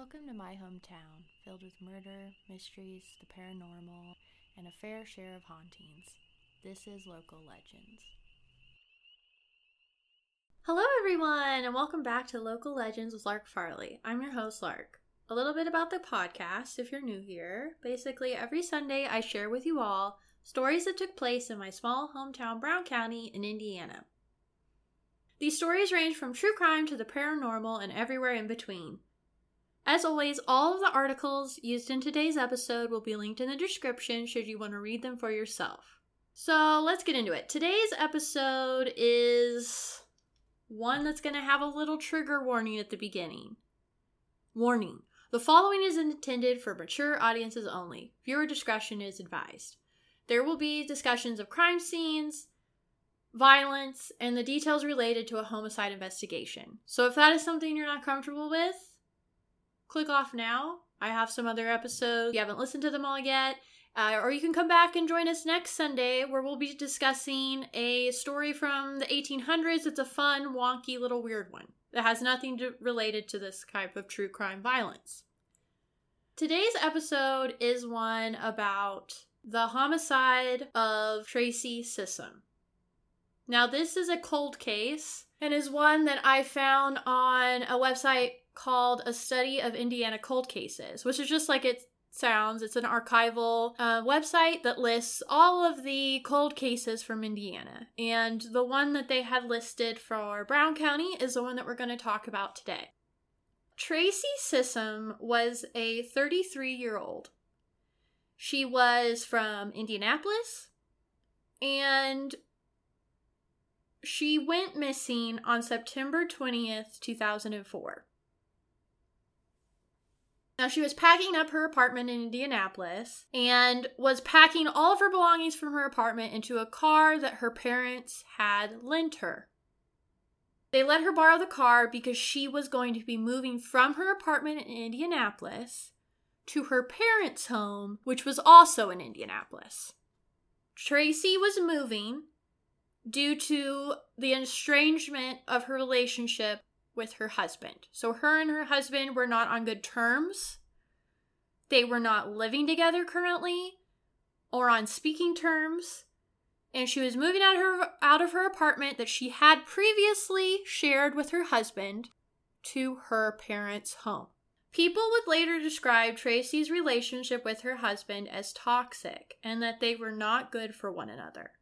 Welcome to my hometown, filled with murder, mysteries, the paranormal, and a fair share of hauntings. This is Local Legends. Hello, everyone, and welcome back to Local Legends with Lark Farley. I'm your host, Lark. A little bit about the podcast if you're new here. Basically, every Sunday I share with you all stories that took place in my small hometown, Brown County, in Indiana. These stories range from true crime to the paranormal and everywhere in between. As always, all of the articles used in today's episode will be linked in the description should you want to read them for yourself. So let's get into it. Today's episode is one that's going to have a little trigger warning at the beginning. Warning the following is intended for mature audiences only. Viewer discretion is advised. There will be discussions of crime scenes, violence, and the details related to a homicide investigation. So if that is something you're not comfortable with, click off now. I have some other episodes. You haven't listened to them all yet. Uh, or you can come back and join us next Sunday where we'll be discussing a story from the 1800s. It's a fun, wonky, little weird one that has nothing to, related to this type of true crime violence. Today's episode is one about the homicide of Tracy Sissom. Now, this is a cold case and is one that I found on a website called A Study of Indiana Cold Cases, which is just like it sounds. It's an archival uh, website that lists all of the cold cases from Indiana. And the one that they had listed for Brown County is the one that we're going to talk about today. Tracy Sissom was a 33 year old. She was from Indianapolis and she went missing on September 20th, 2004. Now, she was packing up her apartment in Indianapolis and was packing all of her belongings from her apartment into a car that her parents had lent her. They let her borrow the car because she was going to be moving from her apartment in Indianapolis to her parents' home, which was also in Indianapolis. Tracy was moving due to the estrangement of her relationship with her husband. So her and her husband were not on good terms. They were not living together currently or on speaking terms. And she was moving out of her out of her apartment that she had previously shared with her husband to her parents' home. People would later describe Tracy's relationship with her husband as toxic and that they were not good for one another.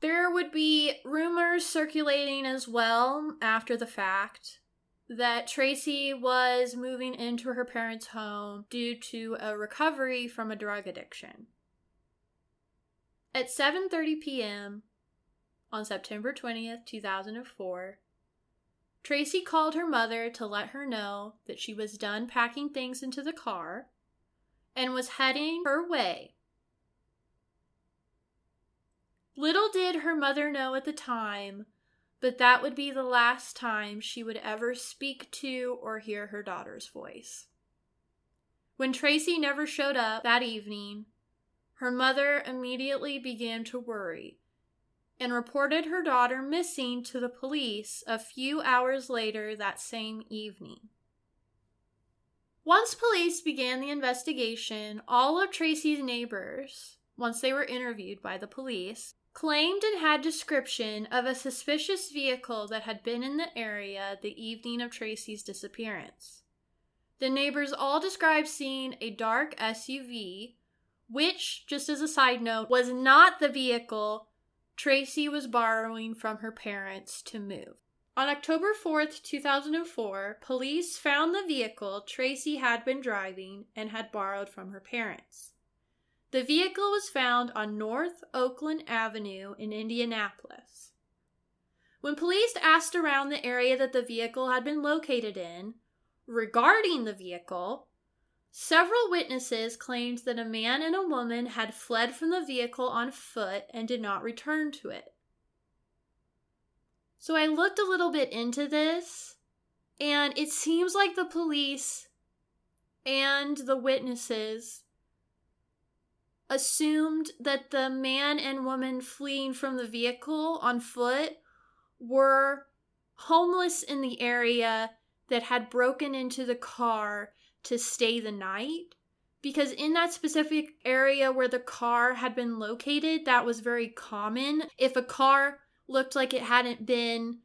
There would be rumors circulating as well after the fact that Tracy was moving into her parents' home due to a recovery from a drug addiction. At 7:30 p.m. on September 20th, 2004, Tracy called her mother to let her know that she was done packing things into the car and was heading her way. Little did her mother know at the time but that would be the last time she would ever speak to or hear her daughter's voice. When Tracy never showed up that evening, her mother immediately began to worry and reported her daughter missing to the police a few hours later that same evening. Once police began the investigation, all of Tracy's neighbors, once they were interviewed by the police, claimed and had description of a suspicious vehicle that had been in the area the evening of Tracy's disappearance. The neighbors all described seeing a dark SUV, which, just as a side note, was not the vehicle Tracy was borrowing from her parents to move. On October 4th, 2004, police found the vehicle Tracy had been driving and had borrowed from her parents. The vehicle was found on North Oakland Avenue in Indianapolis. When police asked around the area that the vehicle had been located in regarding the vehicle, several witnesses claimed that a man and a woman had fled from the vehicle on foot and did not return to it. So I looked a little bit into this, and it seems like the police and the witnesses assumed that the man and woman fleeing from the vehicle on foot were homeless in the area that had broken into the car to stay the night because in that specific area where the car had been located, that was very common. If a car looked like it hadn't been,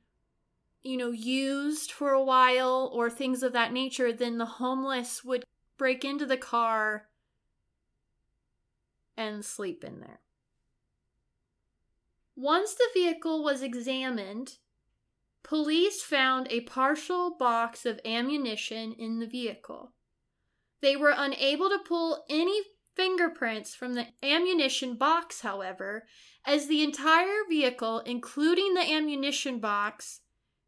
you know, used for a while or things of that nature, then the homeless would break into the car and sleep in there. Once the vehicle was examined, police found a partial box of ammunition in the vehicle. They were unable to pull any fingerprints from the ammunition box, however, as the entire vehicle, including the ammunition box,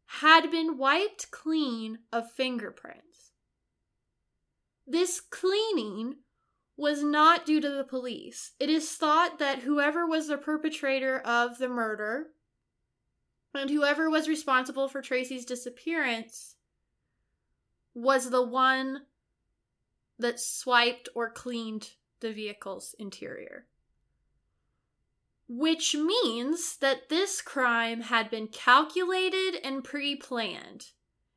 had been wiped clean of fingerprints. This cleaning was not due to the police. It is thought that whoever was the perpetrator of the murder and whoever was responsible for Tracy's disappearance was the one that swiped or cleaned the vehicle's interior. Which means that this crime had been calculated and pre planned,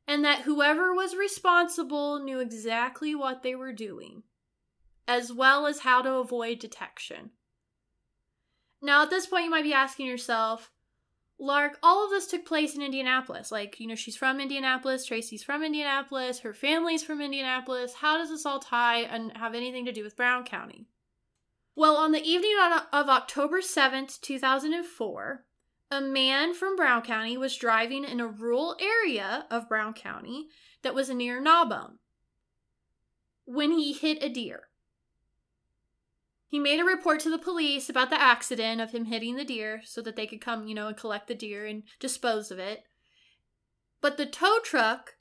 and that whoever was responsible knew exactly what they were doing, as well as how to avoid detection. Now, at this point, you might be asking yourself, Lark, all of this took place in Indianapolis. Like, you know, she's from Indianapolis, Tracy's from Indianapolis, her family's from Indianapolis. How does this all tie and have anything to do with Brown County? Well, on the evening of October 7th, 2004, a man from Brown County was driving in a rural area of Brown County that was near Gnawbone when he hit a deer. He made a report to the police about the accident of him hitting the deer so that they could come, you know, and collect the deer and dispose of it. But the tow truck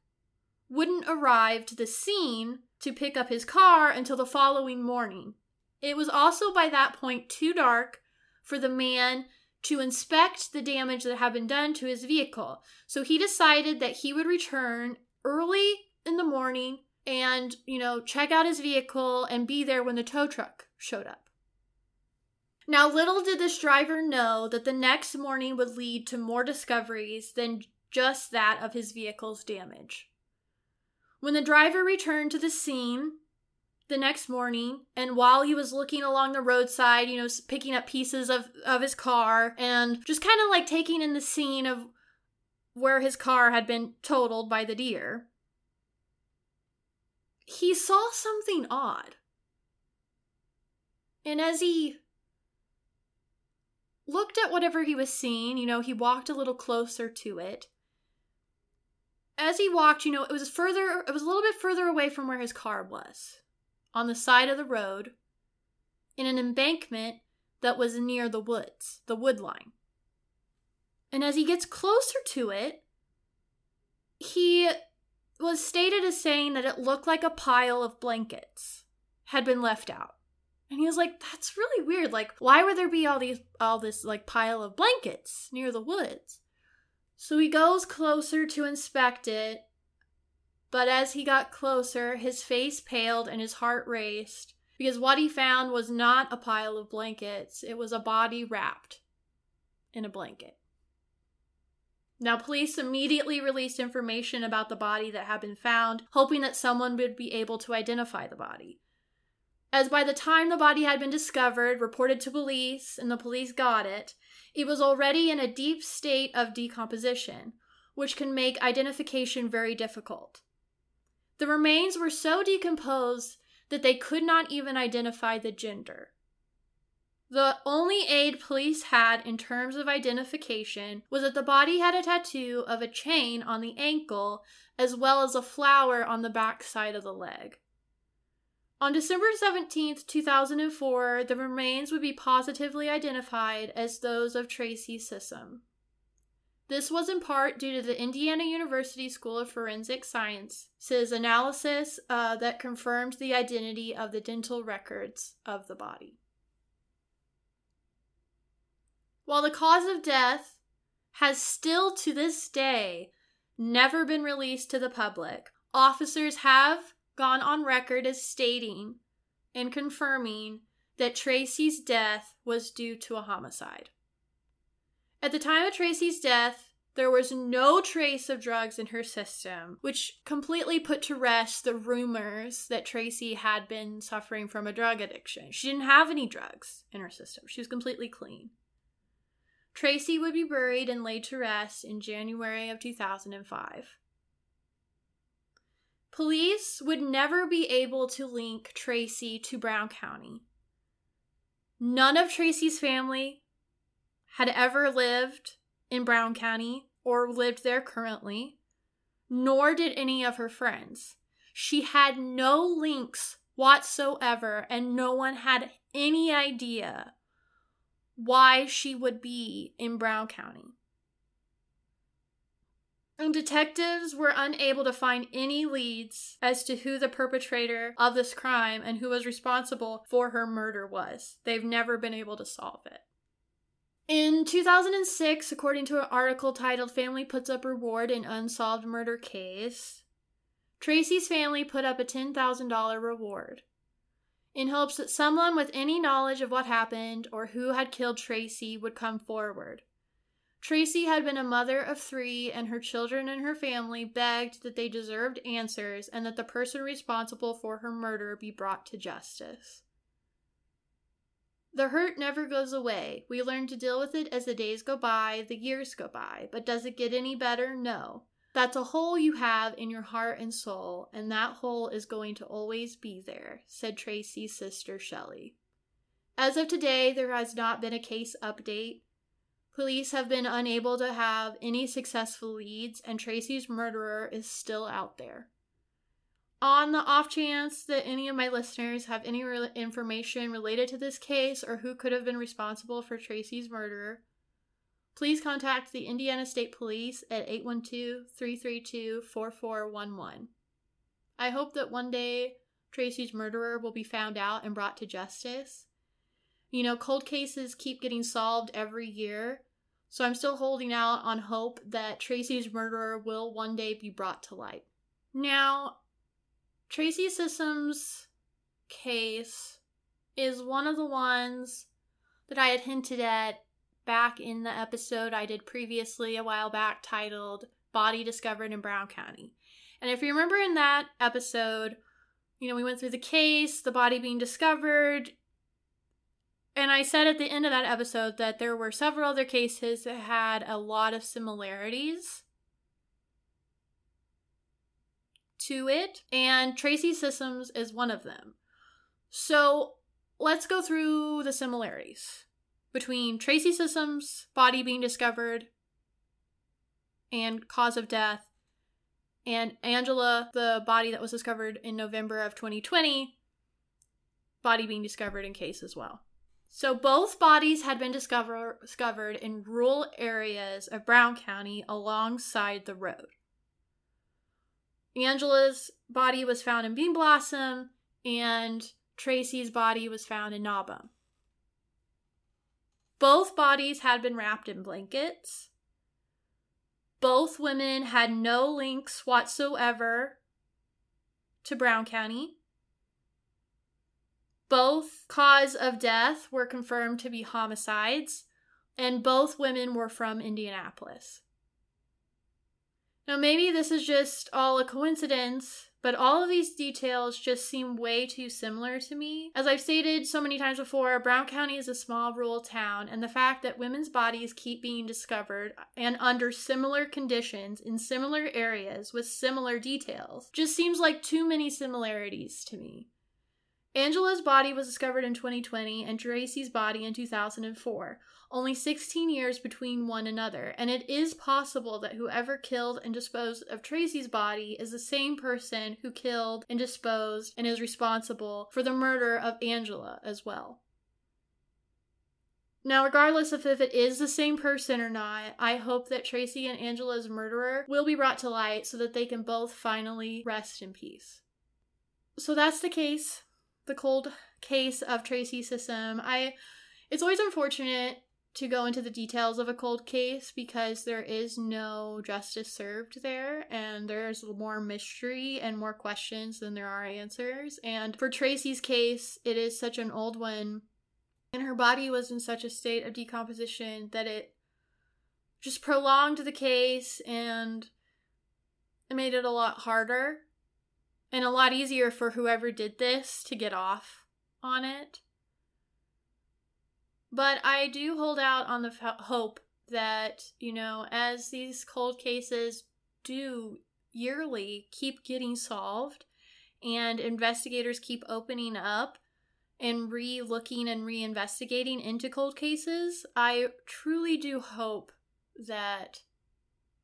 wouldn't arrive to the scene to pick up his car until the following morning. It was also by that point too dark for the man to inspect the damage that had been done to his vehicle. So he decided that he would return early in the morning and, you know, check out his vehicle and be there when the tow truck showed up. Now, little did this driver know that the next morning would lead to more discoveries than just that of his vehicle's damage. When the driver returned to the scene the next morning, and while he was looking along the roadside, you know, picking up pieces of, of his car and just kind of like taking in the scene of where his car had been totaled by the deer, he saw something odd. And as he looked at whatever he was seeing, you know, he walked a little closer to it. As he walked, you know, it was further it was a little bit further away from where his car was. On the side of the road in an embankment that was near the woods, the wood line. And as he gets closer to it, he was stated as saying that it looked like a pile of blankets had been left out. And he was like, that's really weird. Like, why would there be all these all this like pile of blankets near the woods? So he goes closer to inspect it. But as he got closer, his face paled and his heart raced because what he found was not a pile of blankets, it was a body wrapped in a blanket. Now, police immediately released information about the body that had been found, hoping that someone would be able to identify the body. As by the time the body had been discovered, reported to police, and the police got it, it was already in a deep state of decomposition, which can make identification very difficult. The remains were so decomposed that they could not even identify the gender. The only aid police had in terms of identification was that the body had a tattoo of a chain on the ankle as well as a flower on the back side of the leg. On December 17, 2004, the remains would be positively identified as those of Tracy Sissom. This was in part due to the Indiana University School of Forensic Science's analysis uh, that confirmed the identity of the dental records of the body. While the cause of death has still to this day never been released to the public, officers have gone on record as stating and confirming that Tracy's death was due to a homicide. At the time of Tracy's death, There was no trace of drugs in her system, which completely put to rest the rumors that Tracy had been suffering from a drug addiction. She didn't have any drugs in her system, she was completely clean. Tracy would be buried and laid to rest in January of 2005. Police would never be able to link Tracy to Brown County. None of Tracy's family had ever lived in Brown County or lived there currently, nor did any of her friends. She had no links whatsoever, and no one had any idea why she would be in Brown County. And detectives were unable to find any leads as to who the perpetrator of this crime and who was responsible for her murder was. They've never been able to solve it. In 2006, according to an article titled Family Puts Up Reward in Unsolved Murder Case, Tracy's family put up a $10,000 reward in hopes that someone with any knowledge of what happened or who had killed Tracy would come forward. Tracy had been a mother of three, and her children and her family begged that they deserved answers and that the person responsible for her murder be brought to justice. The hurt never goes away. We learn to deal with it as the days go by, the years go by. But does it get any better? No. That's a hole you have in your heart and soul, and that hole is going to always be there, said Tracy's sister Shelley. As of today, there has not been a case update. Police have been unable to have any successful leads, and Tracy's murderer is still out there on the off chance that any of my listeners have any re- information related to this case or who could have been responsible for Tracy's murder, please contact the Indiana State Police at 812 332 4411. I hope that one day Tracy's murderer will be found out and brought to justice. You know, cold cases keep getting solved every year, so I'm still holding out on hope that Tracy's murderer will one day be brought to light. Now, Tracy Sissom's case is one of the ones that I had hinted at back in the episode I did previously a while back titled Body Discovered in Brown County. And if you remember in that episode, you know, we went through the case, the body being discovered, and I said at the end of that episode that there were several other cases that had a lot of similarities. to it, and Tracy Sissom is one of them. So let's go through the similarities between Tracy Sissom's body being discovered and cause of death, and Angela, the body that was discovered in November of 2020, body being discovered in case as well. So both bodies had been discover- discovered in rural areas of Brown County alongside the road. Angela's body was found in Bean Blossom, and Tracy's body was found in Gnawbone. Both bodies had been wrapped in blankets. Both women had no links whatsoever to Brown County. Both cause of death were confirmed to be homicides, and both women were from Indianapolis. Now, maybe this is just all a coincidence, but all of these details just seem way too similar to me. As I've stated so many times before, Brown County is a small rural town, and the fact that women's bodies keep being discovered and under similar conditions in similar areas with similar details just seems like too many similarities to me. Angela's body was discovered in 2020 and Tracy's body in 2004, only 16 years between one another, and it is possible that whoever killed and disposed of Tracy's body is the same person who killed and disposed and is responsible for the murder of Angela as well. Now, regardless of if it is the same person or not, I hope that Tracy and Angela's murderer will be brought to light so that they can both finally rest in peace. So that's the case the cold case of Tracy Sissom. I it's always unfortunate to go into the details of a cold case because there is no justice served there and there's more mystery and more questions than there are answers. And for Tracy's case, it is such an old one and her body was in such a state of decomposition that it just prolonged the case and it made it a lot harder and a lot easier for whoever did this to get off on it. But I do hold out on the f- hope that, you know, as these cold cases do yearly keep getting solved and investigators keep opening up and re looking and re investigating into cold cases, I truly do hope that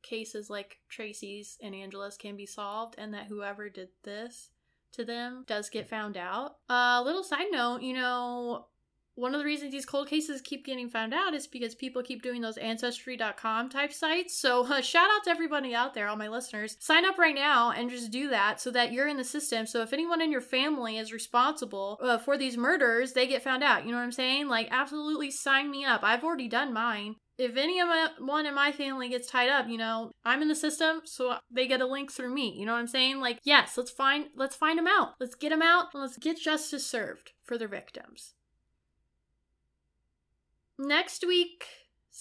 cases like Tracy's and Angela's can be solved and that whoever did this to them does get found out. A uh, little side note, you know, one of the reasons these cold cases keep getting found out is because people keep doing those ancestry.com type sites. So, uh, shout out to everybody out there, all my listeners. Sign up right now and just do that so that you're in the system. So, if anyone in your family is responsible uh, for these murders, they get found out. You know what I'm saying? Like, absolutely sign me up. I've already done mine. If anyone in my family gets tied up, you know, I'm in the system, so they get a link through me. You know what I'm saying? Like, yes, let's find let's find them out. Let's get them out and let's get justice served for their victims next week's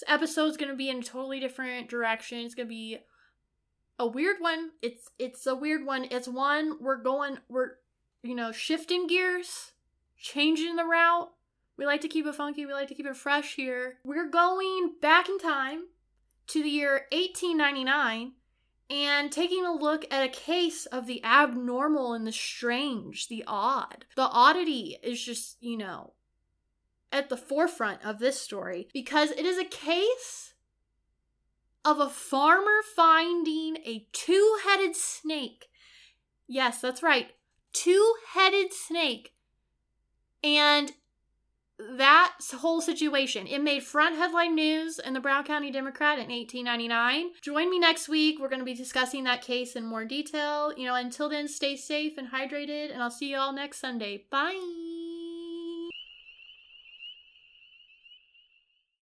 episode is going to be in a totally different direction. It's going to be a weird one. It's it's a weird one. It's one we're going we're you know shifting gears, changing the route. We like to keep it funky. We like to keep it fresh here. We're going back in time to the year 1899 and taking a look at a case of the abnormal and the strange, the odd. The oddity is just, you know, at the forefront of this story because it is a case of a farmer finding a two headed snake. Yes, that's right. Two headed snake. And that whole situation, it made front headline news in the Brown County Democrat in 1899. Join me next week. We're going to be discussing that case in more detail. You know, until then, stay safe and hydrated, and I'll see you all next Sunday. Bye.